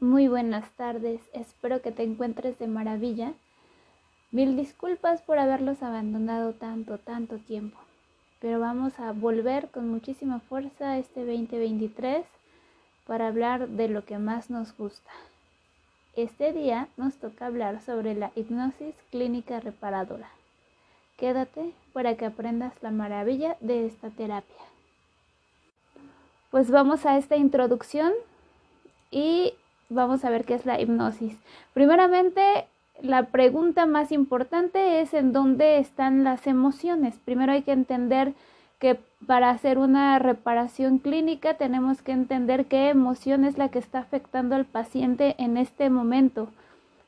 Muy buenas tardes, espero que te encuentres de maravilla. Mil disculpas por haberlos abandonado tanto, tanto tiempo, pero vamos a volver con muchísima fuerza este 2023 para hablar de lo que más nos gusta. Este día nos toca hablar sobre la hipnosis clínica reparadora. Quédate para que aprendas la maravilla de esta terapia. Pues vamos a esta introducción y vamos a ver qué es la hipnosis. Primeramente, la pregunta más importante es en dónde están las emociones. Primero hay que entender que para hacer una reparación clínica tenemos que entender qué emoción es la que está afectando al paciente en este momento,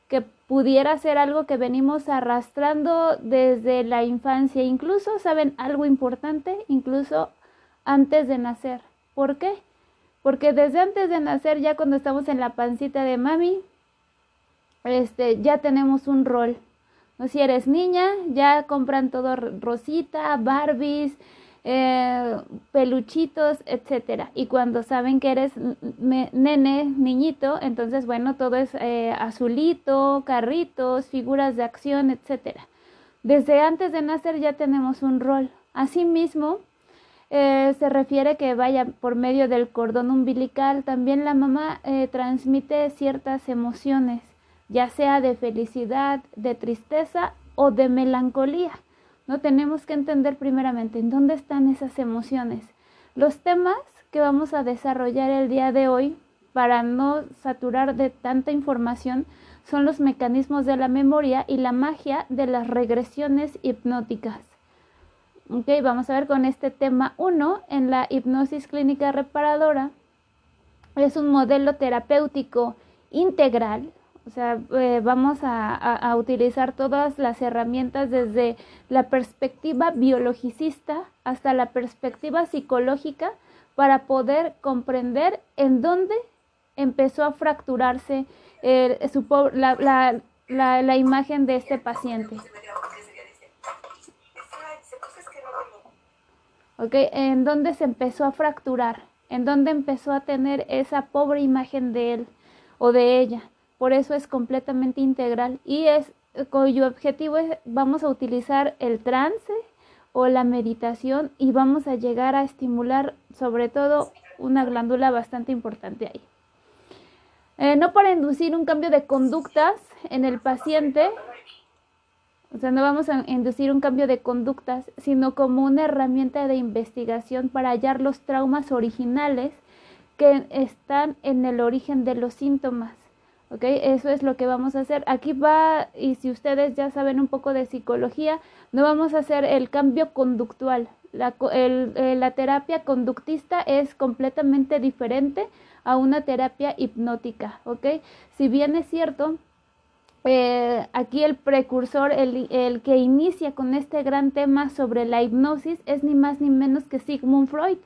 que pudiera ser algo que venimos arrastrando desde la infancia, incluso, ¿saben algo importante? Incluso antes de nacer. ¿Por qué? Porque desde antes de nacer, ya cuando estamos en la pancita de mami, este, ya tenemos un rol. ¿no? Si eres niña, ya compran todo rosita, Barbies, eh, peluchitos, etcétera. Y cuando saben que eres nene, niñito, entonces bueno, todo es eh, azulito, carritos, figuras de acción, etcétera. Desde antes de nacer ya tenemos un rol. Asimismo, eh, se refiere que vaya por medio del cordón umbilical. También la mamá eh, transmite ciertas emociones, ya sea de felicidad, de tristeza o de melancolía. No tenemos que entender primeramente en dónde están esas emociones. Los temas que vamos a desarrollar el día de hoy para no saturar de tanta información son los mecanismos de la memoria y la magia de las regresiones hipnóticas. Ok, vamos a ver con este tema 1 en la hipnosis clínica reparadora. Es un modelo terapéutico integral, o sea, eh, vamos a, utilizar todas las herramientas desde la perspectiva biologicista hasta la perspectiva psicológica para poder comprender en dónde empezó a fracturarse eh, la imagen de este paciente. ¿Ok? En dónde se empezó a fracturar, en dónde empezó a tener esa pobre imagen de él o de ella. Por eso es completamente integral y es cuyo objetivo es vamos a utilizar el trance o la meditación y vamos a llegar a estimular sobre todo una glándula bastante importante ahí. Eh, no para inducir un cambio de conductas en el paciente, o sea, no vamos a inducir un cambio de conductas, sino como una herramienta de investigación para hallar los traumas originales que están en el origen de los síntomas. ¿Ok? Eso es lo que vamos a hacer. Aquí va, y si ustedes ya saben un poco de psicología, no vamos a hacer el cambio conductual. La, eh, la terapia conductista es completamente diferente a una terapia hipnótica. ¿Ok? Si bien es cierto, eh, aquí el precursor, el, el, que inicia con este gran tema sobre la hipnosis es ni más ni menos que Sigmund Freud.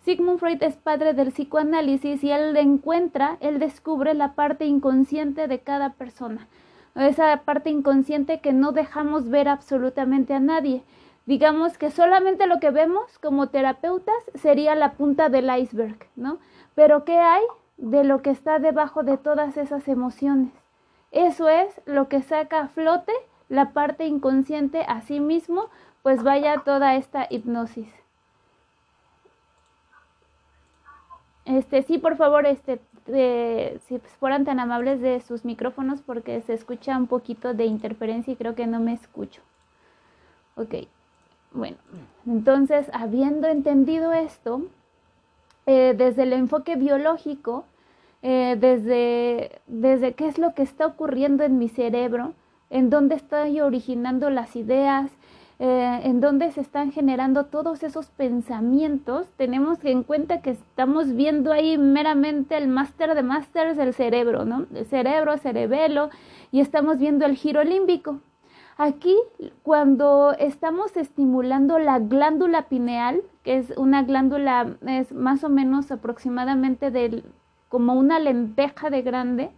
Sigmund Freud es padre del psicoanálisis y él encuentra, él descubre la parte inconsciente de cada persona, esa parte inconsciente que no dejamos ver absolutamente a nadie. Digamos que solamente lo que vemos como terapeutas sería la punta del iceberg, ¿no? Pero ¿qué hay de lo que está debajo de todas esas emociones? Eso es lo que saca a flote la parte inconsciente a sí mismo, pues vaya toda esta hipnosis. Este, sí, por favor, este, si fueran tan amables de sus micrófonos porque se escucha un poquito de interferencia y creo que no me escucho. Ok, bueno, entonces, habiendo entendido esto, eh, desde el enfoque biológico, eh, desde, desde qué es lo que está ocurriendo en mi cerebro, en dónde estoy originando las ideas, eh, en dónde se están generando todos esos pensamientos, tenemos en cuenta que estamos viendo ahí meramente el máster de másteres del cerebro, ¿no? El cerebro, cerebelo, y estamos viendo el giro límbico. Aquí, cuando estamos estimulando la glándula pineal, que es una glándula, es más o menos aproximadamente del como una lenteja de grande,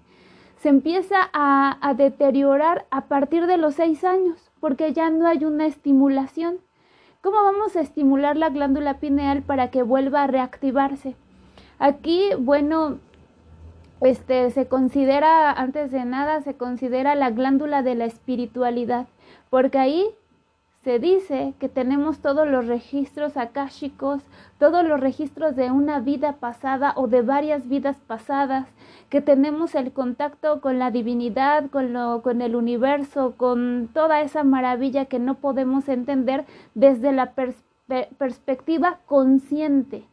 se empieza a, deteriorar a partir de los seis años, porque ya no hay una estimulación. ¿Cómo vamos a estimular la glándula pineal para que vuelva a reactivarse? Aquí, bueno, este, se considera, antes de nada, se considera la glándula de la espiritualidad, porque ahí se dice que tenemos todos los registros akáshicos, todos los registros de una vida pasada o de varias vidas pasadas, que tenemos el contacto con la divinidad, con, lo, con el universo, con toda esa maravilla que no podemos entender desde la perspectiva consciente.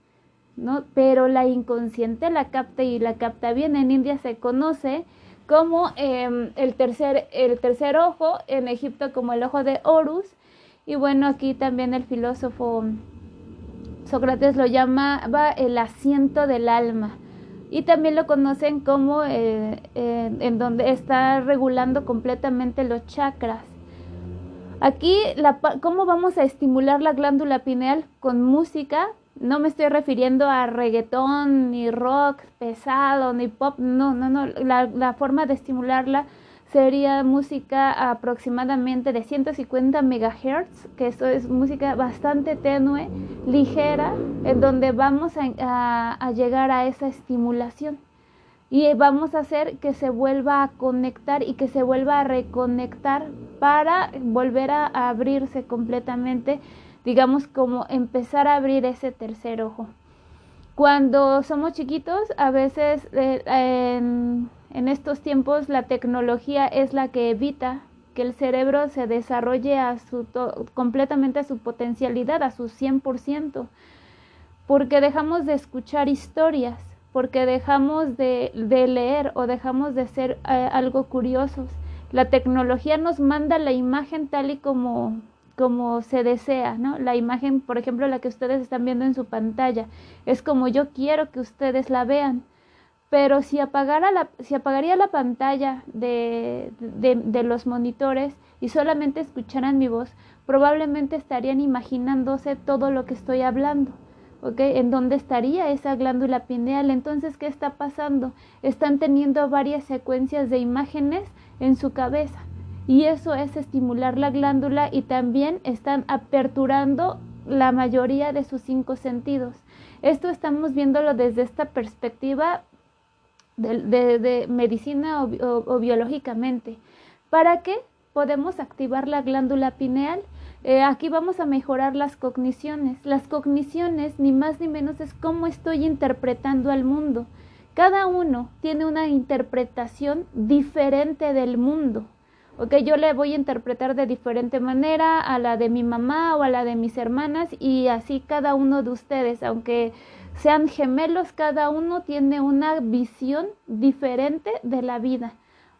¿no? Pero la inconsciente la capta y la capta bien. En India se conoce como em, el, tercer, el tercer ojo, en Egipto como el ojo de Horus, y bueno, aquí también el filósofo Sócrates lo llamaba el asiento del alma. Y también lo conocen como eh, en donde está regulando completamente los chakras. Aquí, la, ¿cómo vamos a estimular la glándula pineal? Con música. No me estoy refiriendo a reggaetón, ni rock pesado, ni pop. No, no, no. La forma de estimularla sería música aproximadamente de 150 megahertz, que eso es música bastante tenue, ligera, en donde vamos a, llegar a esa estimulación. Y vamos a hacer que se vuelva a conectar y que se vuelva a reconectar para volver a abrirse completamente, digamos como empezar a abrir ese tercer ojo. Cuando somos chiquitos, a veces eh, en estos tiempos la tecnología es la que evita que el cerebro se desarrolle a su completamente a su potencialidad, a su 100%, porque dejamos de escuchar historias, porque dejamos de, leer o dejamos de ser eh, algo curiosos. La tecnología nos manda la imagen tal y como, como se desea, ¿no? La imagen, por ejemplo, la que ustedes están viendo en su pantalla, es como yo quiero que ustedes la vean pero si, apagara si apagaría la pantalla de, de, los monitores y solamente escucharan mi voz, probablemente estarían imaginándose todo lo que estoy hablando. ¿ok? ¿En dónde estaría esa glándula pineal? Entonces, ¿qué está pasando? Están teniendo varias secuencias de imágenes en su cabeza y eso es estimular la glándula y también están aperturando la mayoría de sus cinco sentidos. Esto estamos viéndolo desde esta perspectiva de, medicina o, biológicamente. ¿Para qué? Podemos activar la glándula pineal. Eh, aquí vamos a mejorar las cogniciones. Las cogniciones, ni más ni menos, es cómo estoy interpretando al mundo. Cada uno tiene una interpretación diferente del mundo. ¿ok? Yo le voy a interpretar de diferente manera a la de mi mamá o a la de mis hermanas y así cada uno de ustedes, aunque sean gemelos, cada uno tiene una visión diferente de la vida.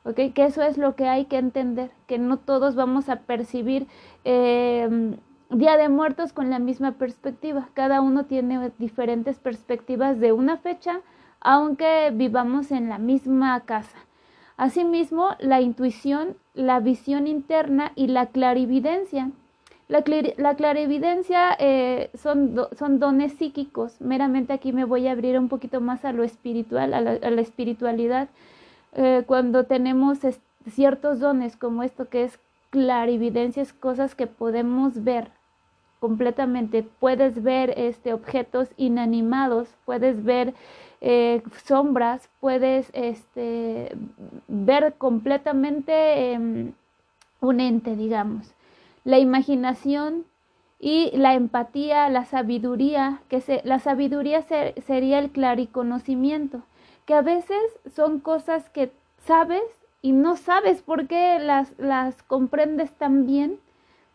¿ok? Que eso es lo que hay que entender, que no todos vamos a percibir em, Día de Muertos con la misma perspectiva. Cada uno tiene diferentes perspectivas de una fecha, aunque vivamos en la misma casa. Asimismo, la intuición, la visión interna y la clarividencia la, clarividencia eh, son, son dones psíquicos. Meramente aquí me voy a abrir un poquito más a lo espiritual, a la, espiritualidad. Eh, cuando tenemos ciertos dones como esto que es clarividencia, es cosas que podemos ver completamente. Puedes ver este, objetos inanimados, puedes ver eh, sombras, puedes este, ver completamente em, un ente, digamos la imaginación y la empatía, la sabiduría, que se, la sabiduría sería el clariconocimiento, que a veces son cosas que sabes y no sabes por qué las, las comprendes tan bien,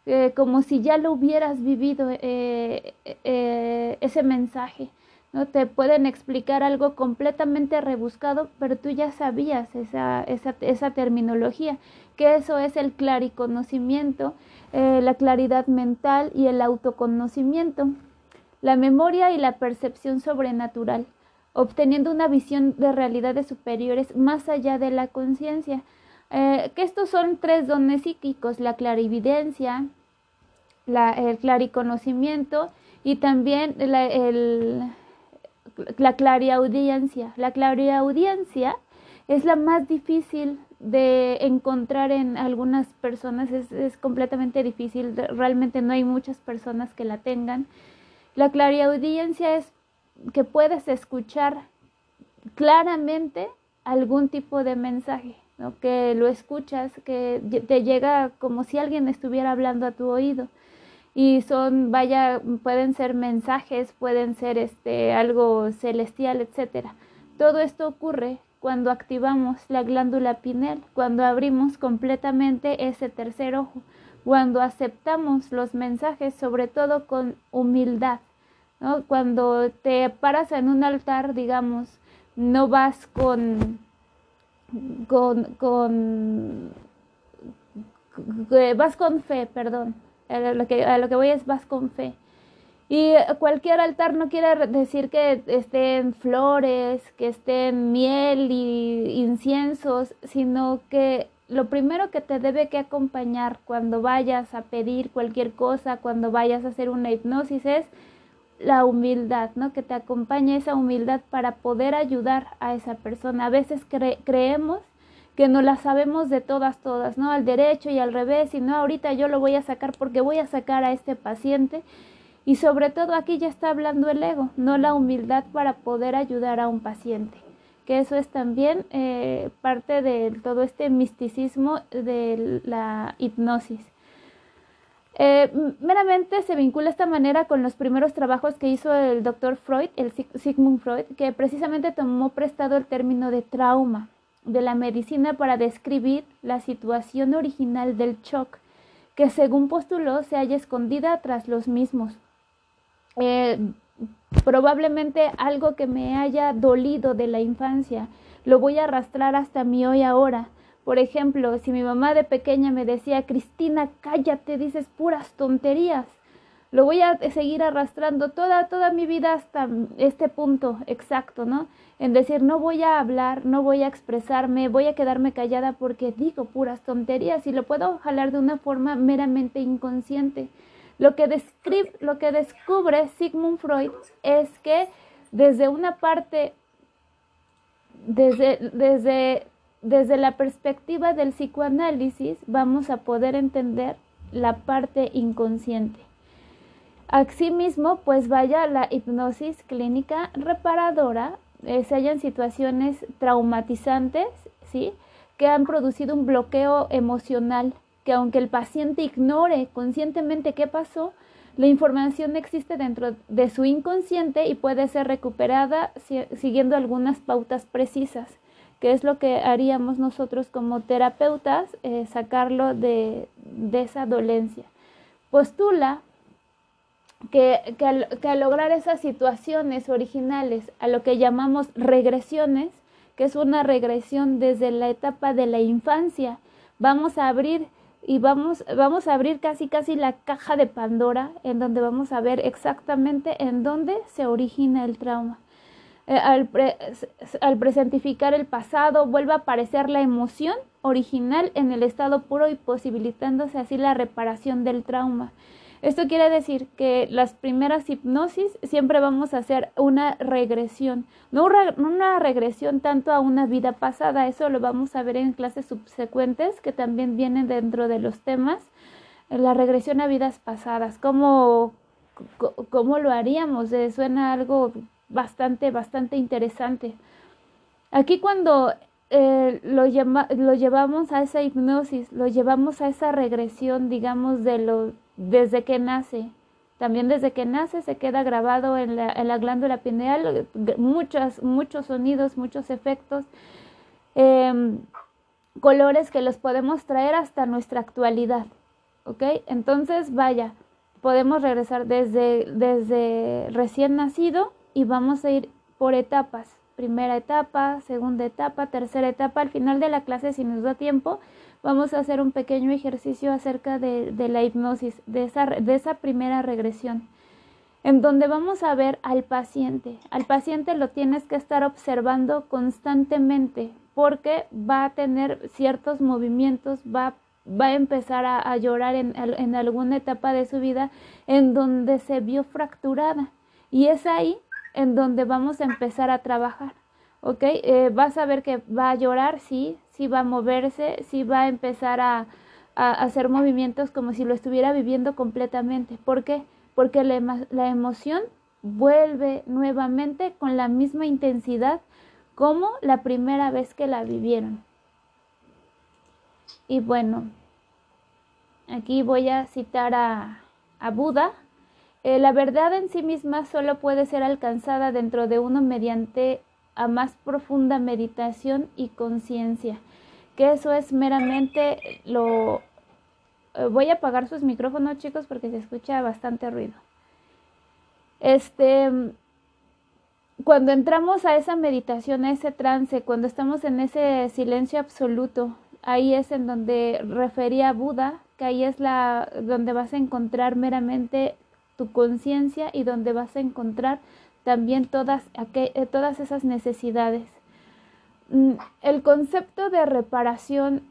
eh, como si ya lo hubieras vivido eh, eh, ese mensaje. ¿No? Te pueden explicar algo completamente rebuscado, pero tú ya sabías esa, esa, esa terminología, que eso es el clariconocimiento eh, la claridad mental y el autoconocimiento, la memoria y la percepción sobrenatural, obteniendo una visión de realidades superiores más allá de la conciencia. Eh, que estos son tres dones psíquicos, la clarividencia, la, el clariconocimiento y también el, la clariaudiencia. La clariaudiencia es la más difícil de encontrar en algunas personas, es, es, completamente difícil, realmente no hay muchas personas que la tengan. La clariaudiencia es que puedes escuchar claramente algún tipo de mensaje, ¿no? que lo escuchas, que te llega como si alguien estuviera hablando a tu oído. Y son, vaya, pueden ser mensajes, pueden ser este, algo celestial, etcétera. Todo esto ocurre cuando activamos la glándula pineal, cuando abrimos completamente ese tercer ojo, cuando aceptamos los mensajes, sobre todo con humildad, ¿no? Cuando te paras en un altar, digamos, no vas con, con, con, vas con fe, perdón, a lo que, a lo que voy es vas con fe. Y cualquier altar no quiere decir que estén flores, que estén miel y inciensos, sino que lo primero que te debe que acompañar cuando vayas a pedir cualquier cosa, cuando vayas a hacer una hipnosis es la humildad, ¿no? Que te acompañe esa humildad para poder ayudar a esa persona. A veces creemos que no la sabemos de todas, todas, ¿no? Al derecho y al revés, y no, ahorita yo lo voy a sacar porque voy a sacar a este paciente. Y sobre todo aquí ya está hablando el ego, no la humildad para poder ayudar a un paciente. Que eso es también eh, parte de todo este misticismo de la hipnosis. Eh, meramente se vincula esta manera con los primeros trabajos que hizo el doctor Freud, el Sigmund Freud, que precisamente tomó prestado el término de trauma de la medicina para describir la situación original del shock, que según postuló se halla escondida tras los mismos. Eh, probablemente algo que me haya dolido de la infancia, lo voy a arrastrar hasta mi hoy ahora por ejemplo, si mi mamá de pequeña me decía, Cristina, cállate, dices puras tonterías, lo voy a seguir arrastrando toda, toda mi vida hasta este punto exacto, ¿no? En decir, no voy a hablar, no voy a expresarme, voy a quedarme callada porque digo puras tonterías y lo puedo jalar de una forma meramente inconsciente. Lo que, describe, lo que descubre Sigmund Freud es que desde una parte, desde, desde desde la perspectiva del psicoanálisis vamos a poder entender la parte inconsciente. Asimismo, pues vaya la hipnosis clínica reparadora, eh, se hallan situaciones traumatizantes, ¿sí? que han producido un bloqueo emocional, que aunque el paciente ignore conscientemente qué pasó, la información existe dentro de su inconsciente y puede ser recuperada siguiendo algunas pautas precisas que es lo que haríamos nosotros como terapeutas, eh, sacarlo de, esa dolencia. Postula que, que, al, lograr esas situaciones originales, a lo que llamamos regresiones, que es una regresión desde la etapa de la infancia, vamos a abrir y vamos, vamos a abrir casi casi la caja de Pandora en donde vamos a ver exactamente en dónde se origina el trauma. Eh, al, al presentificar el pasado, vuelve a aparecer la emoción original en el estado puro y posibilitándose así la reparación del trauma. Esto quiere decir que las primeras hipnosis siempre vamos a hacer una regresión, no una regresión tanto a una vida pasada, eso lo vamos a ver en clases subsecuentes que también vienen dentro de los temas, la regresión a vidas pasadas, cómo, cómo lo haríamos, eh, suena algo bastante, bastante interesante. Aquí cuando eh, lo, lo, llevamos a esa hipnosis, lo llevamos a esa regresión, digamos, de lo, desde que nace. También desde que nace se queda grabado en la, glándula pineal muchos, muchos sonidos, muchos efectos, em, colores que los podemos traer hasta nuestra actualidad. ¿Ok? Entonces, vaya, podemos regresar desde, desde recién nacido y vamos a ir por etapas. Primera etapa, segunda etapa, tercera etapa. Al final de la clase, si nos da tiempo, vamos a hacer un pequeño ejercicio acerca de, la hipnosis, de esa, primera regresión, en donde vamos a ver al paciente. Al paciente lo tienes que estar observando constantemente porque va a tener ciertos movimientos, va, a empezar a, llorar en, en alguna etapa de su vida en donde se vio fracturada. Y es ahí en donde vamos a empezar a trabajar. ¿Ok? Eh, vas a ver que va a llorar, sí, sí va a moverse, sí va a empezar a, hacer movimientos como si lo estuviera viviendo completamente. ¿Por qué? Porque la, la emoción vuelve nuevamente con la misma intensidad como la primera vez que la vivieron. Y bueno, aquí voy a citar a, a Buda. Eh, la verdad en sí misma solo puede ser alcanzada dentro de uno mediante a más profunda meditación y conciencia, que eso es meramente lo... Eh, voy a apagar sus micrófonos chicos porque se escucha bastante ruido. Este, cuando entramos a esa meditación, a ese trance, cuando estamos en ese silencio absoluto, ahí es en donde refería a Buda, que ahí es la donde vas a encontrar meramente tu conciencia y donde vas a encontrar también todas, eh, todas esas necesidades. Mm, el concepto de reparación,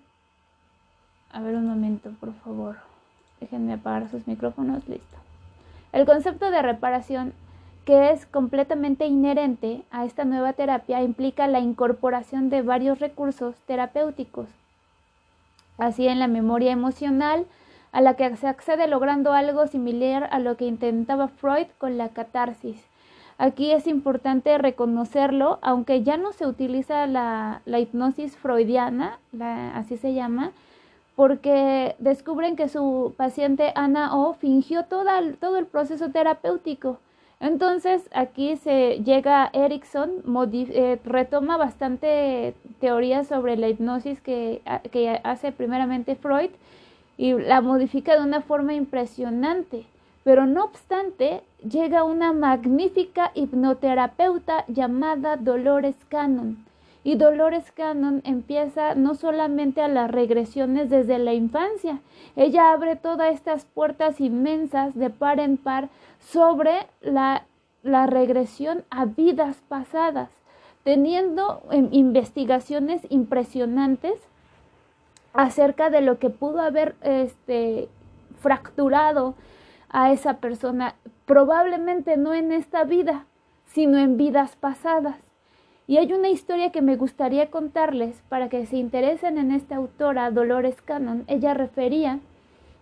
a ver un momento, por favor, déjenme apagar sus micrófonos, listo. El concepto de reparación que es completamente inherente a esta nueva terapia implica la incorporación de varios recursos terapéuticos, así en la memoria emocional, a la que se accede logrando algo similar a lo que intentaba Freud con la catarsis. Aquí es importante reconocerlo, aunque ya no se utiliza la, hipnosis freudiana, así se llama, porque descubren que su paciente Ana O fingió todo el proceso terapéutico entonces aquí se llega Erickson, eh, retoma bastante teorías sobre la hipnosis que hace primeramente Freud y la modifica de una forma impresionante. Pero no obstante, llega una magnífica hipnoterapeuta llamada Dolores Cannon. Y Dolores Cannon empieza no solamente a las regresiones desde la infancia, ella abre todas estas puertas inmensas de par en par sobre la, la regresión a vidas pasadas, teniendo em, investigaciones impresionantes acerca de lo que pudo haber este, fracturado a esa persona, probablemente no en esta vida, sino en vidas pasadas. Y hay una historia que me gustaría contarles para que se interesen en esta autora, Dolores Cannon. Ella refería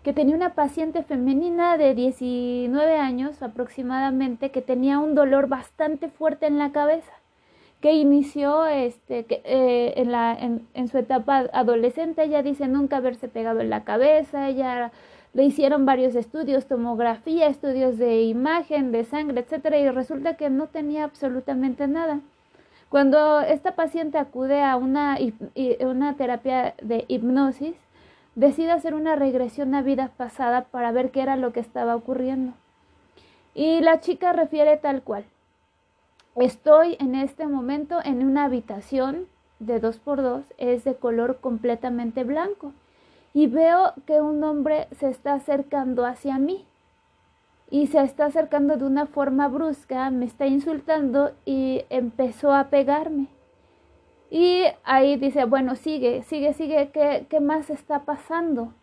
que tenía una paciente femenina de 19 años aproximadamente que tenía un dolor bastante fuerte en la cabeza, que inició este, que, eh, en, la, en, en, su etapa adolescente. Ella dice nunca haberse pegado en la cabeza, ella le hicieron varios estudios, tomografía, estudios de imagen, de sangre, etcétera, y resulta que no tenía absolutamente nada. Cuando esta paciente acude a una, terapia de hipnosis, decide hacer una regresión a vida pasada para ver qué era lo que estaba ocurriendo. Y la chica refiere tal cual. Estoy en este momento en una habitación de dos por dos, es de color completamente blanco, y veo que un hombre se está acercando hacia mí y se está acercando de una forma brusca, me está insultando y empezó a pegarme. Y ahí dice, bueno, sigue, sigue, sigue, ¿qué, qué más está pasando?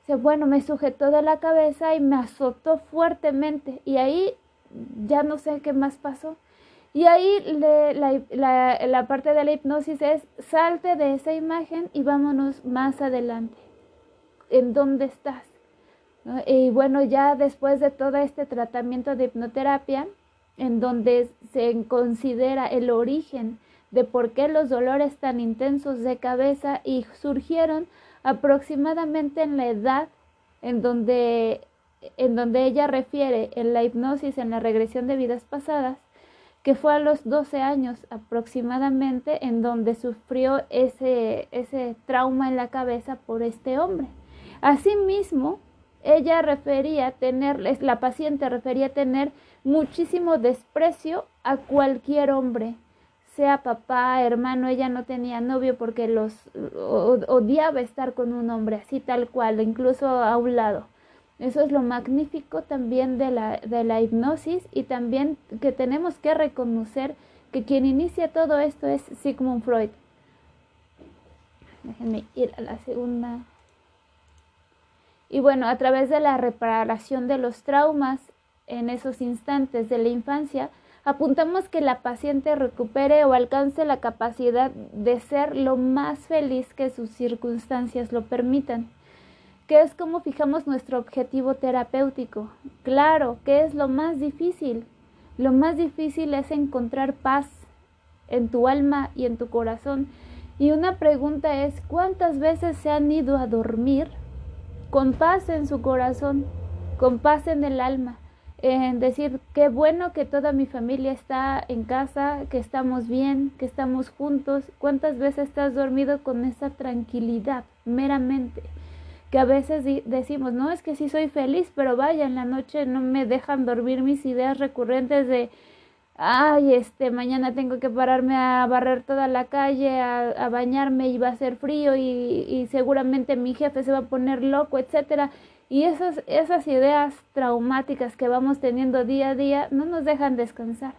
Dice, bueno, me sujetó de la cabeza y me azotó fuertemente. Y ahí ya no sé qué más pasó. Y ahí la, la, la parte de la hipnosis es, salte de esa imagen y vámonos más adelante. ¿En dónde estás? Y bueno, ya después de todo este tratamiento de hipnoterapia, en donde se considera el origen de por qué los dolores tan intensos de cabeza y surgieron aproximadamente en la edad en donde, en donde ella refiere en la hipnosis, en la regresión de vidas pasadas, que fue a los 12 años aproximadamente en donde sufrió ese, ese trauma en la cabeza por este hombre. Asimismo, ella refería tener, la paciente refería tener muchísimo desprecio a cualquier hombre, sea papá, hermano, ella no tenía novio porque los odiaba estar con un hombre así tal cual, incluso a un lado. Eso es lo magnífico también de la, de la hipnosis y también que tenemos que reconocer que quien inicia todo esto es Sigmund Freud. Déjenme ir a la segunda. Y bueno, a través de la reparación de los traumas en esos instantes de la infancia, apuntamos que la paciente recupere o alcance la capacidad de ser lo más feliz que sus circunstancias lo permitan. ¿Qué es como fijamos nuestro objetivo terapéutico? Claro, ¿qué es lo más difícil? Lo más difícil es encontrar paz, en tu alma y en tu corazón. Y una pregunta es, ¿cuántas veces se han ido a dormir con paz en su corazón, con paz en el alma? En decir, qué bueno que toda mi familia está en casa, que estamos bien, que estamos juntos. ¿Cuántas veces estás dormido con esa tranquilidad, meramente? Que a veces decimos, no, es que sí soy feliz, pero vaya, en la noche no me dejan dormir mis ideas recurrentes de ay, este, mañana tengo que pararme a barrer toda la calle, a, bañarme y va a ser frío y, y, seguramente mi jefe se va a poner loco, etcétera. Y esas, esas ideas traumáticas que vamos teniendo día a día no nos dejan descansar,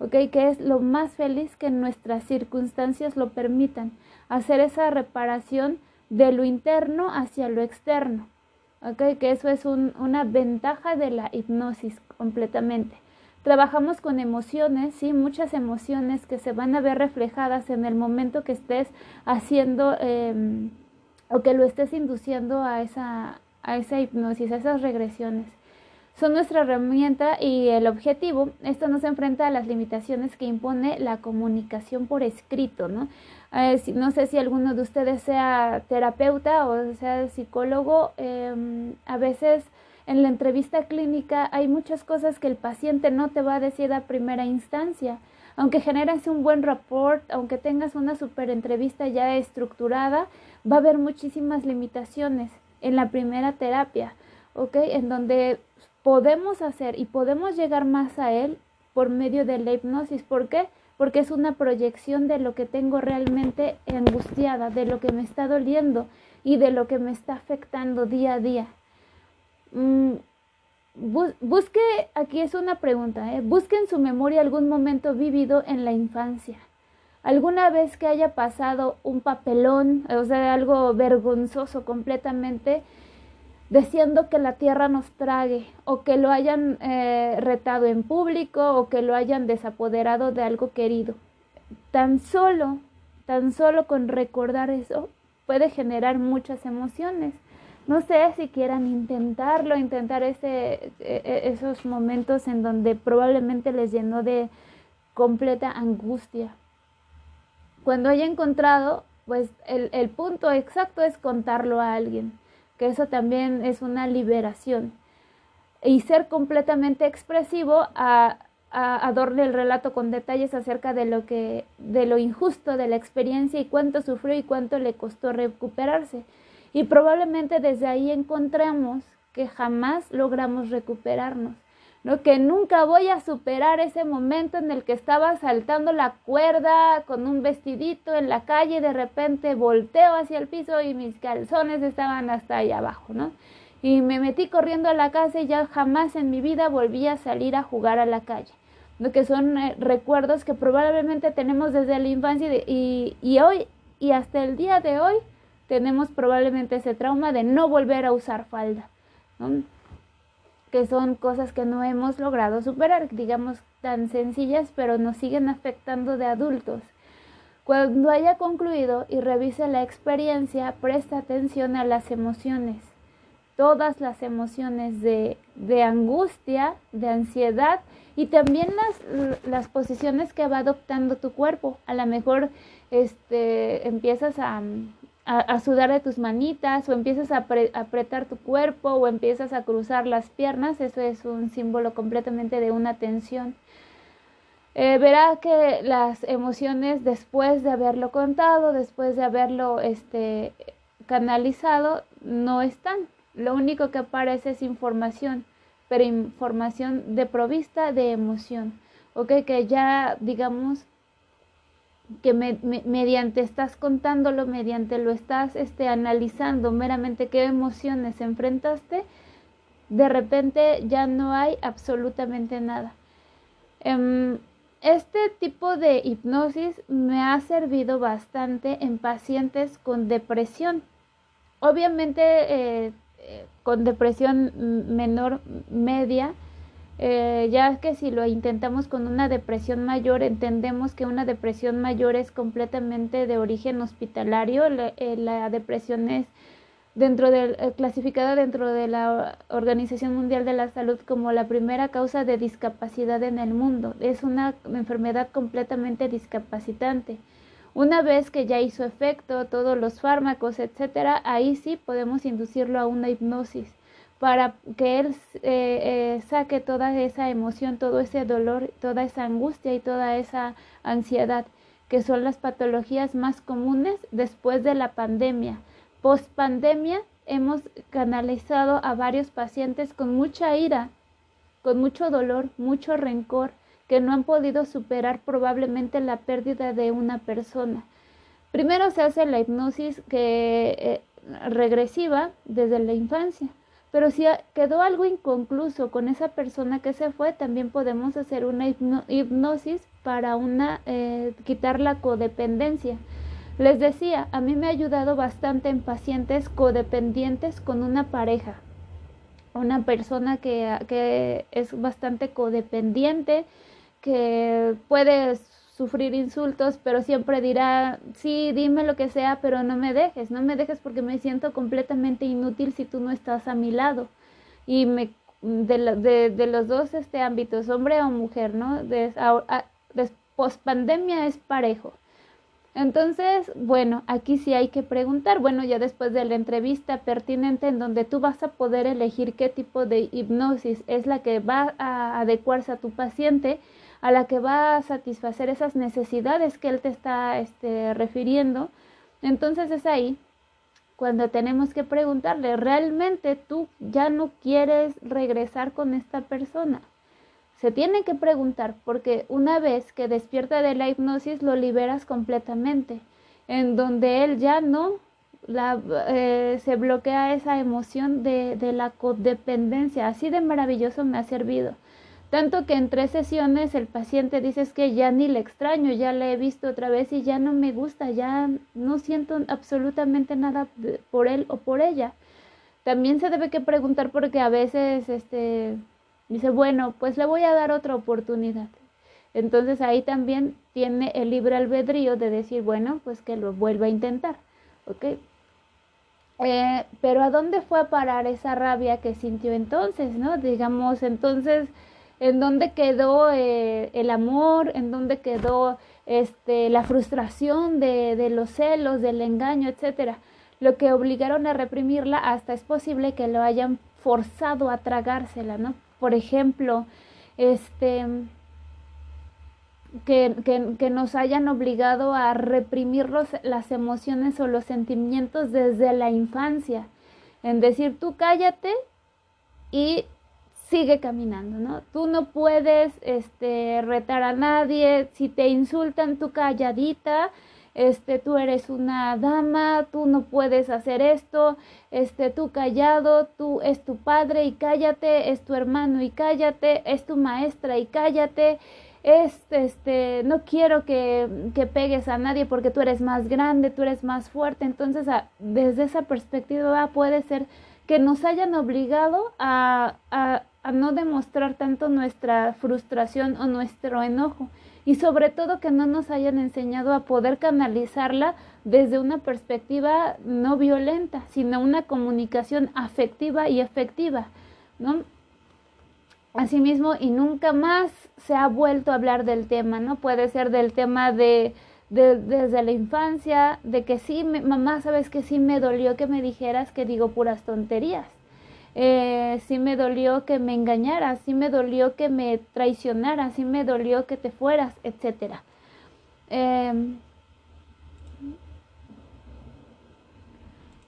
¿ok? Que es lo más feliz que nuestras circunstancias lo permitan, hacer esa reparación de lo interno hacia lo externo, ¿ok? Que eso es un, una ventaja de la hipnosis completamente. Trabajamos con emociones, sí, muchas emociones que se van a ver reflejadas en el momento que estés haciendo em, o que lo estés induciendo a esa, a esa hipnosis, a esas regresiones. Son nuestra herramienta y el objetivo, esto nos enfrenta a las limitaciones que impone la comunicación por escrito, ¿no? Eh, no sé si alguno de ustedes sea terapeuta o sea psicólogo, em, a veces en la entrevista clínica hay muchas cosas que el paciente no te va a decir a primera instancia. Aunque generes un buen rapport, aunque tengas una super entrevista ya estructurada, va a haber muchísimas limitaciones en la primera terapia, ¿ok? En donde podemos hacer y podemos llegar más a él por medio de la hipnosis. ¿Por qué? Porque es una proyección de lo que tengo realmente angustiada, de lo que me está doliendo y de lo que me está afectando día a día. Mm, busque, aquí es una pregunta, ¿eh? busque en su memoria algún momento vivido en la infancia. ¿Alguna vez que haya pasado un papelón, o sea, algo vergonzoso completamente, deseando que la tierra nos trague, o que lo hayan eh, retado en público, o que lo hayan desapoderado de algo querido? Tan solo, tan solo con recordar eso, puede generar muchas emociones no sé si quieran intentarlo, intentar ese, e, e, esos momentos en donde probablemente les llenó de completa angustia. Cuando haya encontrado, pues el, el punto exacto es contarlo a alguien, que eso también es una liberación. Y ser completamente expresivo a, a, a darle el relato con detalles acerca de lo que, de lo injusto de la experiencia y cuánto sufrió y cuánto le costó recuperarse y probablemente desde ahí encontramos que jamás logramos recuperarnos, ¿no? Que nunca voy a superar ese momento en el que estaba saltando la cuerda con un vestidito en la calle y de repente volteo hacia el piso y mis calzones estaban hasta ahí abajo, ¿no? Y me metí corriendo a la casa y ya jamás en mi vida volví a salir a jugar a la calle. ¿no? Que son eh, recuerdos que probablemente tenemos desde la infancia y hoy y hasta el día de hoy tenemos probablemente ese trauma de no volver a usar falda, que son cosas que no hemos logrado superar, digamos tan sencillas, pero nos siguen afectando de adultos. Cuando haya concluido y revise la experiencia, presta atención a las emociones, todas las emociones de, de angustia, de ansiedad y también las, las posiciones que va adoptando tu cuerpo. A lo mejor este, empiezas a, a, sudar de tus manitas o empiezas a, apretar tu cuerpo o empiezas a cruzar las piernas, eso es un símbolo completamente de una tensión. Eh, verá que las emociones después de haberlo contado, después de haberlo este, canalizado, no están. Lo único que aparece es información, pero información de provista de emoción. ¿Ok? Que ya, digamos, que mediante estás contándolo, mediante lo estás este, analizando meramente qué emociones enfrentaste, de repente ya no hay absolutamente nada. Em, este tipo de hipnosis me ha servido bastante en pacientes con depresión. Obviamente eh, eh, con depresión menor, media, eh, ya que si lo intentamos con una depresión mayor, entendemos que una depresión mayor es completamente de origen hospitalario, la, eh, depresión es dentro de, eh, clasificada dentro de la Organización Mundial de la Salud como la primera causa de discapacidad en el mundo. Es una enfermedad completamente discapacitante. Una vez que ya hizo efecto todos los fármacos, etcétera, ahí sí podemos inducirlo a una hipnosis para que él eh, eh, saque toda esa emoción, todo ese dolor, toda esa angustia y toda esa ansiedad, que son las patologías más comunes después de la pandemia. Post pandemia hemos canalizado a varios pacientes con mucha ira, con mucho dolor, mucho rencor, que no han podido superar probablemente la pérdida de una persona. Primero se hace la hipnosis que, eh, regresiva desde la infancia pero si quedó algo inconcluso con esa persona que se fue, también podemos hacer una hipnosis para una, eh, quitar la codependencia. Les decía, a mí me ha ayudado bastante en pacientes codependientes con una pareja, una persona que, que es bastante codependiente, que puede sufrir insultos, pero siempre dirá, sí, dime lo que sea, pero no me dejes, no me dejes porque me siento completamente inútil si tú no estás a mi lado. Y me, de, de, los dos este, ámbitos, hombre o mujer, ¿no? De, post pandemia es parejo. Entonces, bueno, aquí sí hay que preguntar, bueno, ya después de la entrevista pertinente en donde tú vas a poder elegir qué tipo de hipnosis es la que va a adecuarse a tu paciente, a la que va a satisfacer esas necesidades que él te está este, refiriendo, entonces es ahí cuando tenemos que preguntarle, ¿realmente tú ya no quieres regresar con esta persona? Se tiene que preguntar porque una vez que despierta de la hipnosis lo liberas completamente, en donde él ya no la, eh, se bloquea esa emoción de, de la codependencia. Así de maravilloso me ha servido. Tanto que en tres sesiones el paciente dice es que ya ni le extraño, ya le he visto otra vez y ya no me gusta, ya no siento absolutamente nada por él o por ella. También se debe que preguntar porque a veces este dice, bueno, pues le voy a dar otra oportunidad. Entonces ahí también tiene el libre albedrío de decir, bueno, pues que lo vuelva a intentar, ¿ok? Eh, pero ¿a dónde fue a parar esa rabia que sintió entonces, no? Digamos, entonces en dónde quedó eh, el amor, en dónde quedó este, la frustración de, de, los celos, del engaño, etcétera. Lo que obligaron a reprimirla hasta es posible que lo hayan forzado a tragársela, ¿no? Por ejemplo, este que, que, que nos hayan obligado a reprimir los, las emociones o los sentimientos desde la infancia, en decir tú cállate y sigue caminando, ¿no? Tú no puedes este, retar a nadie, si te insultan, tú calladita, este, tú eres una dama, tú no puedes hacer esto, este, tú callado, tú es tu padre y cállate, es tu hermano y cállate, es tu maestra y cállate, es, este, no quiero que, que pegues a nadie porque tú eres más grande, tú eres más fuerte, entonces desde esa perspectiva puede ser que nos hayan obligado a, a, a no demostrar tanto nuestra frustración o nuestro enojo y sobre todo que no nos hayan enseñado a poder canalizarla desde una perspectiva no violenta, sino una comunicación afectiva y efectiva, ¿no? Asimismo, y nunca más se ha vuelto a hablar del tema, ¿no? Puede ser del tema de, de desde la infancia, de que sí, mamá, sabes que sí me dolió que me dijeras que digo puras tonterías eh, sí me dolió que me engañaras, sí me dolió que me traicionaras, sí me dolió que te fueras, etc. Em,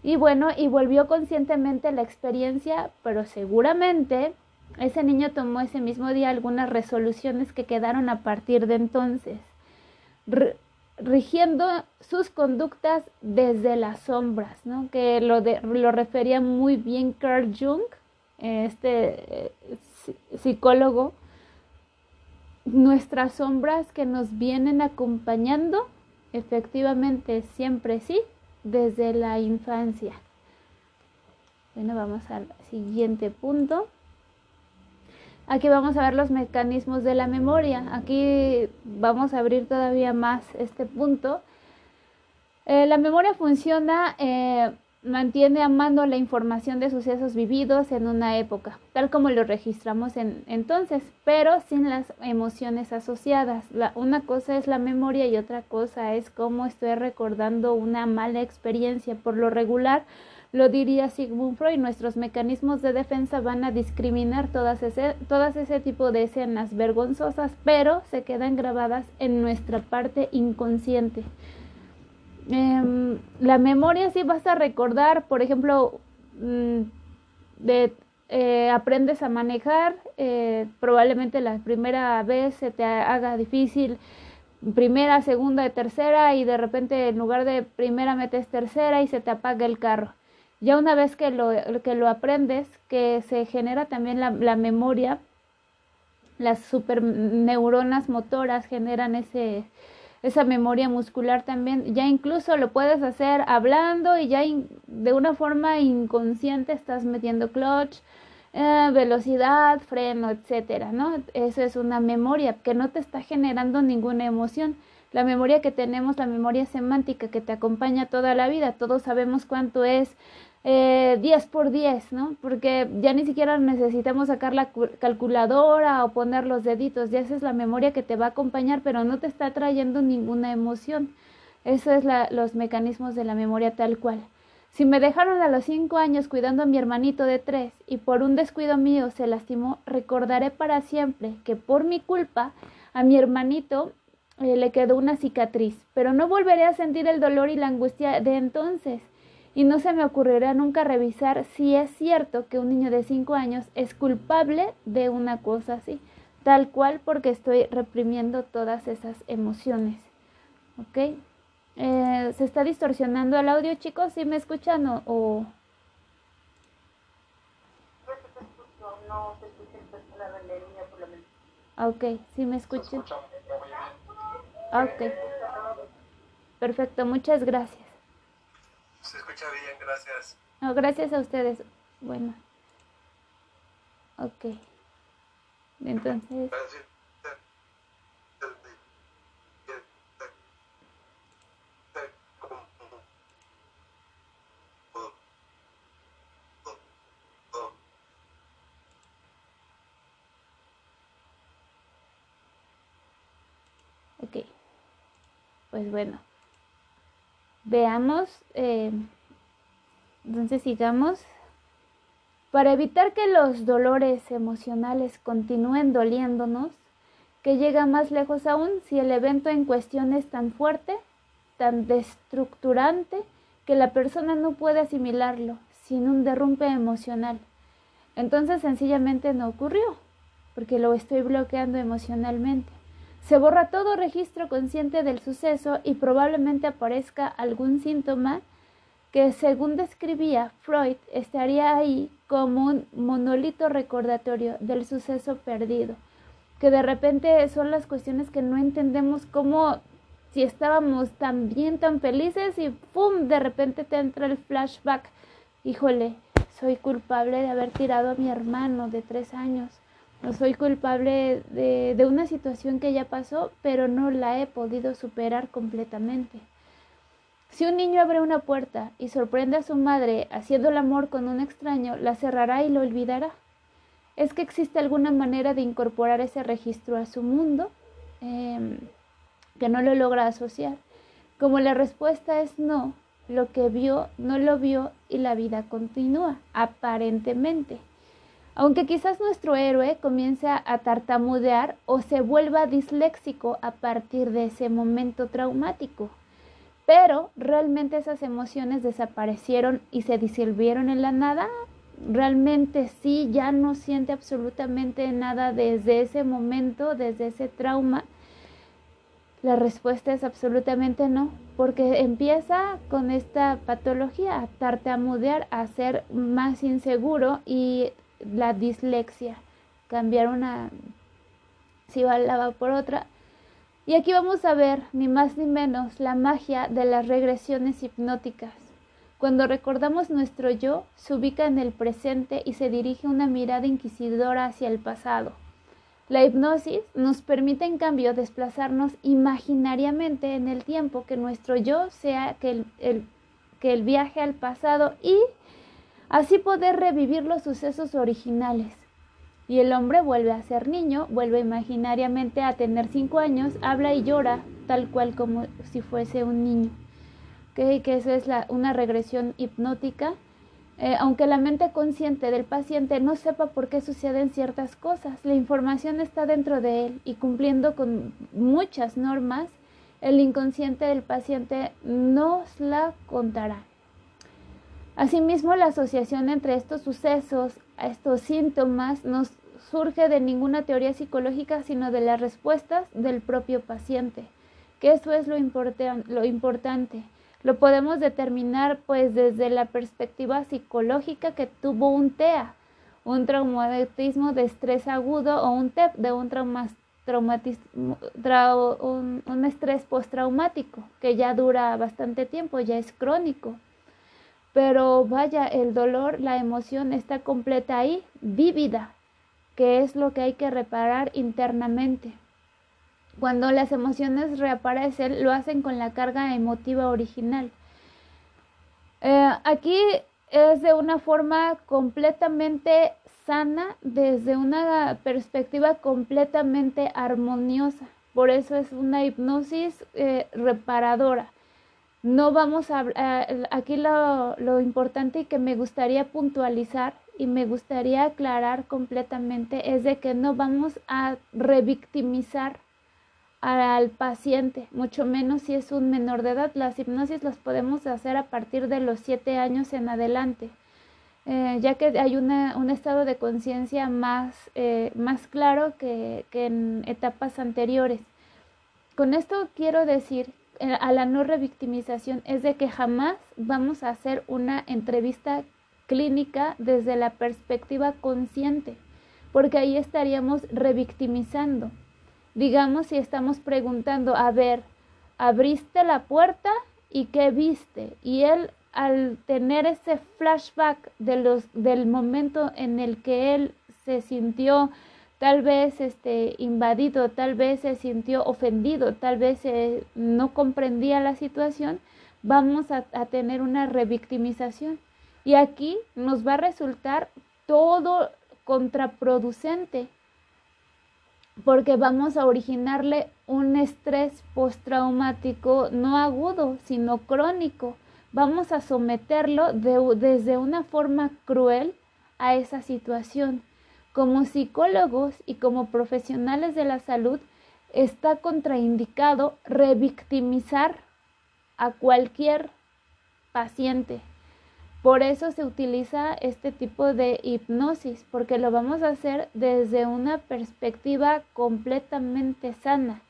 y bueno, y volvió conscientemente la experiencia, pero seguramente ese niño tomó ese mismo día algunas resoluciones que quedaron a partir de entonces rigiendo sus conductas desde las sombras, ¿no? que lo, de, lo refería muy bien Carl Jung, este eh, psicólogo, nuestras sombras que nos vienen acompañando, efectivamente siempre sí, desde la infancia. Bueno, vamos al siguiente punto. Aquí vamos a ver los mecanismos de la memoria. Aquí vamos a abrir todavía más este punto. Eh, la memoria funciona eh, mantiene a mano la información de sucesos vividos en una época, tal como lo registramos en, entonces, pero sin las emociones asociadas. Una cosa es la memoria y otra cosa es cómo estoy recordando una mala experiencia. Por lo regular, lo diría Sigmund Freud, nuestros mecanismos de defensa van a discriminar todas ese, todas ese tipo de escenas vergonzosas, pero se quedan grabadas en nuestra parte inconsciente. Em, la memoria sí vas a recordar, por ejemplo, mm, de, eh, aprendes a manejar, eh, probablemente la primera vez se te haga difícil, primera, segunda, tercera, y de repente en lugar de primera metes tercera y se te apaga el carro. Ya una vez que lo, que lo aprendes, que se genera también la, memoria, las superneuronas motoras generan ese, esa memoria muscular también, ya incluso lo puedes hacer hablando y ya de una forma inconsciente estás metiendo clutch, eh, velocidad, freno, etcétera, ¿no? Eso es una memoria que no te está generando ninguna emoción. La memoria que tenemos, la memoria semántica que te acompaña toda la vida, todos sabemos cuánto es eh, 10 por 10, ¿no? Porque ya ni siquiera necesitamos sacar la calculadora o poner los deditos, ya esa es la memoria que te va a acompañar, pero no te está trayendo ninguna emoción. Eso es los mecanismos de la memoria tal cual. Si me dejaron a los 5 años cuidando a mi hermanito de 3 y por un descuido mío se lastimó, recordaré para siempre que por mi culpa a mi hermanito eh, le quedó una cicatriz, pero no volveré a sentir el dolor y la angustia de entonces y no se me ocurrirá nunca revisar si es cierto que un niño de 5 años es culpable de una cosa así, tal cual porque estoy reprimiendo todas esas emociones. ¿Ok? Eh, ¿Se está distorsionando el audio, chicos? ¿Sí me escuchan o...? o... No se Ok, sí me escuchan. Ok. Perfecto, muchas gracias. Se escucha bien, gracias. No, gracias a ustedes. Bueno. Ok. Entonces. Ok. Pues bueno. Veamos, eh, entonces sigamos. Para evitar que los dolores emocionales continúen doliéndonos, que llega más lejos aún si el evento en cuestión es tan fuerte, tan destructurante, que la persona no puede asimilarlo sin un derrumbe emocional. Entonces sencillamente no ocurrió, porque lo estoy bloqueando emocionalmente. Se borra todo registro consciente del suceso y probablemente aparezca algún síntoma que, según describía Freud, estaría ahí como un monolito recordatorio del suceso perdido, que de repente son las cuestiones que no entendemos cómo si estábamos tan bien, tan felices y ¡pum! de repente te entra el flashback. Híjole, soy culpable de haber tirado a mi hermano de tres años no soy culpable de, una situación que ya pasó, pero no la he podido superar completamente. Si un niño abre una puerta y sorprende a su madre haciendo el amor con un extraño, la cerrará y lo olvidará. ¿Es que existe alguna manera de incorporar ese registro a su mundo eh, que no lo logra asociar? Como la respuesta es no, lo que vio no lo vio y la vida continúa, aparentemente aunque quizás nuestro héroe comience a tartamudear o se vuelva disléxico a partir de ese momento traumático. Pero realmente esas emociones desaparecieron y se disolvieron en la nada. Realmente sí, ya no siente absolutamente nada desde ese momento, desde ese trauma. La respuesta es absolutamente no, porque empieza con esta patología, a tartamudear, a ser más inseguro y la dislexia, cambiar una sílaba por otra. Y aquí vamos a ver, ni más ni menos, la magia de las regresiones hipnóticas. Cuando recordamos nuestro yo, se ubica en el presente y se dirige una mirada inquisidora hacia el pasado. La hipnosis nos permite en cambio desplazarnos imaginariamente en el tiempo que nuestro yo sea que el, que el viaje al pasado y así poder revivir los sucesos originales. Y el hombre vuelve a ser niño, vuelve imaginariamente a tener cinco años, habla y llora tal cual como si fuese un niño. Que eso es una regresión hipnótica. Eh, aunque la mente consciente del paciente no sepa por qué suceden ciertas cosas, la información está dentro de él y cumpliendo con muchas normas, el inconsciente del paciente nos la contará. Asimismo, la asociación entre estos sucesos, estos síntomas, no surge de ninguna teoría psicológica, sino de las respuestas del propio paciente, que eso es lo, importante. Lo podemos determinar pues desde la perspectiva psicológica que tuvo un TEA, un traumatismo de estrés agudo o un TEP de un traumatismo, un, un estrés postraumático que ya dura bastante tiempo, ya es crónico. Pero vaya, el dolor, la emoción está completa ahí, vívida, que es lo que hay que reparar internamente. Cuando las emociones reaparecen, lo hacen con la carga emotiva original. Eh, aquí es de una forma completamente sana, desde una perspectiva completamente armoniosa. Por eso es una hipnosis eh, reparadora no vamos a, aquí lo, lo, importante y que me gustaría puntualizar y me gustaría aclarar completamente es de que no vamos a revictimizar al paciente, mucho menos si es un menor de edad. Las hipnosis las podemos hacer a partir de los siete años en adelante, eh, ya que hay una, un estado de conciencia más, eh, más claro que, que en etapas anteriores. Con esto quiero decir a la no revictimización es de que jamás vamos a hacer una entrevista clínica desde la perspectiva consciente, porque ahí estaríamos revictimizando. Digamos si estamos preguntando, a ver, abriste la puerta y qué viste, y él al tener ese flashback de los, del momento en el que él se sintió tal vez este, invadido, tal vez se sintió ofendido, tal vez eh, no comprendía la situación, vamos a, tener una revictimización. Y aquí nos va a resultar todo contraproducente porque vamos a originarle un estrés postraumático no agudo, sino crónico. Vamos a someterlo de, desde una forma cruel a esa situación como psicólogos y como profesionales de la salud, está contraindicado revictimizar a cualquier paciente. Por eso se utiliza este tipo de hipnosis, porque lo vamos a hacer desde una perspectiva completamente sana,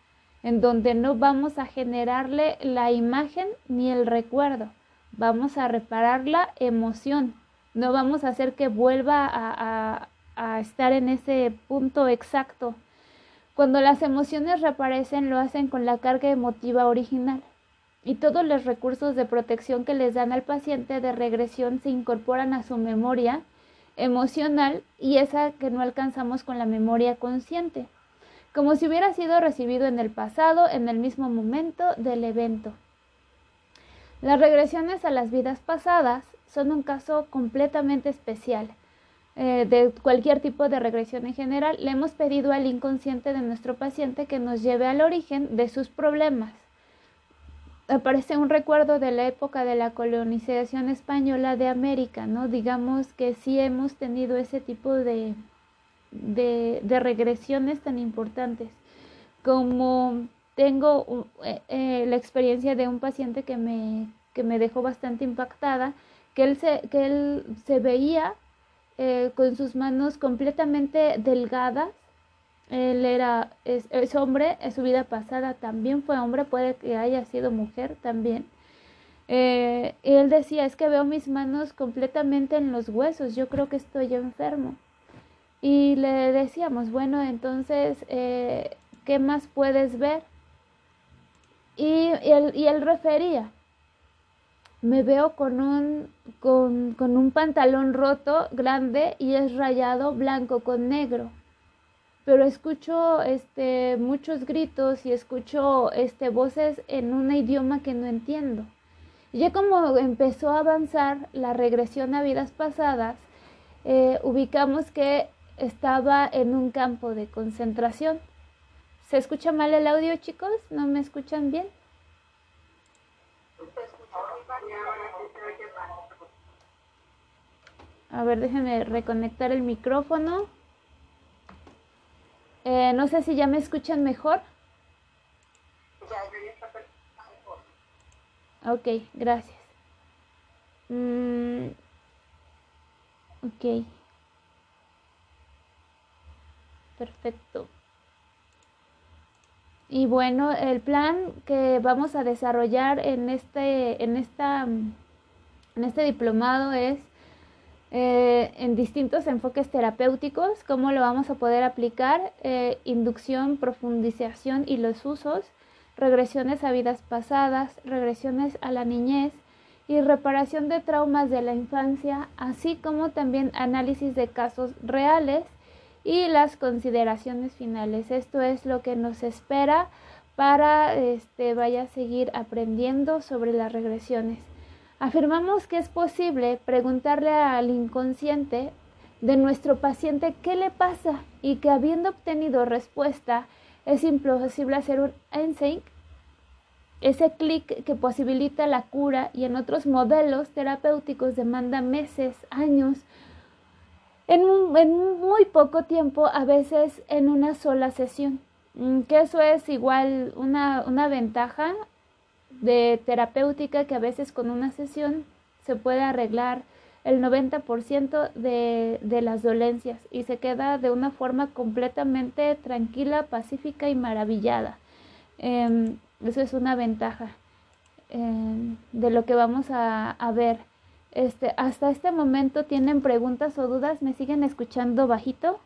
en donde no vamos a generarle la imagen ni el recuerdo, vamos a reparar la emoción, no vamos a hacer que vuelva a, a estar en ese punto exacto. Cuando las emociones reaparecen, lo hacen con la carga emotiva original y todos los recursos de protección que les dan al paciente de regresión se incorporan a su memoria emocional y esa que no alcanzamos con la memoria consciente, como si hubiera sido recibido en el pasado, en el mismo momento del evento. Las regresiones a las vidas pasadas son un caso completamente especial eh, de cualquier tipo de regresión en general, le hemos pedido al inconsciente de nuestro paciente que nos lleve al origen de sus problemas. Aparece un recuerdo de la época de la colonización española de América, ¿no? Digamos que sí hemos tenido ese tipo de, de, regresiones tan importantes. Como tengo eh, eh, la experiencia de un paciente que me, que me dejó bastante impactada, que él se, que él se veía eh, con sus manos completamente delgadas. Él era, es, hombre, en su vida pasada también fue hombre, puede que haya sido mujer también. Eh, él decía, es que veo mis manos completamente en los huesos, yo creo que estoy enfermo. Y le decíamos, bueno, entonces, eh, ¿qué más puedes ver? Y, y él refería, me veo con un, con, con un pantalón roto grande y es rayado blanco con negro pero escucho este muchos gritos y escucho este voces en un idioma que no entiendo Ya como empezó a avanzar la regresión a vidas pasadas, eh, ubicamos que estaba en un campo de concentración. ¿Se escucha mal el audio, chicos? ¿No me escuchan bien? A ver, déjenme reconectar el micrófono. Eh, no sé si ya me escuchan mejor. Ok, gracias. Mm, ok. Perfecto. Y bueno, el plan que vamos a desarrollar en este, en esta, en este diplomado es eh, en distintos enfoques terapéuticos, cómo lo vamos a poder aplicar, eh, inducción, profundización y los usos, regresiones a vidas pasadas, regresiones a la niñez y reparación de traumas de la infancia, así como también análisis de casos reales y las consideraciones finales. Esto es lo que nos espera para este vaya a seguir aprendiendo sobre las regresiones. Afirmamos que es posible preguntarle al inconsciente de nuestro paciente qué le pasa y que habiendo obtenido respuesta es imposible hacer un NSYNC, ese clic que posibilita la cura y en otros modelos terapéuticos demanda meses, años, en, en muy poco tiempo, a veces en una sola sesión. Mm, que eso es igual una, una ventaja de terapéutica que a veces con una sesión se puede arreglar el 90% de, de las dolencias y se queda de una forma completamente tranquila, pacífica y maravillada. Em, eso es una ventaja em, de lo que vamos a, a ver. Este, hasta este momento tienen preguntas o dudas, ¿me siguen escuchando bajito?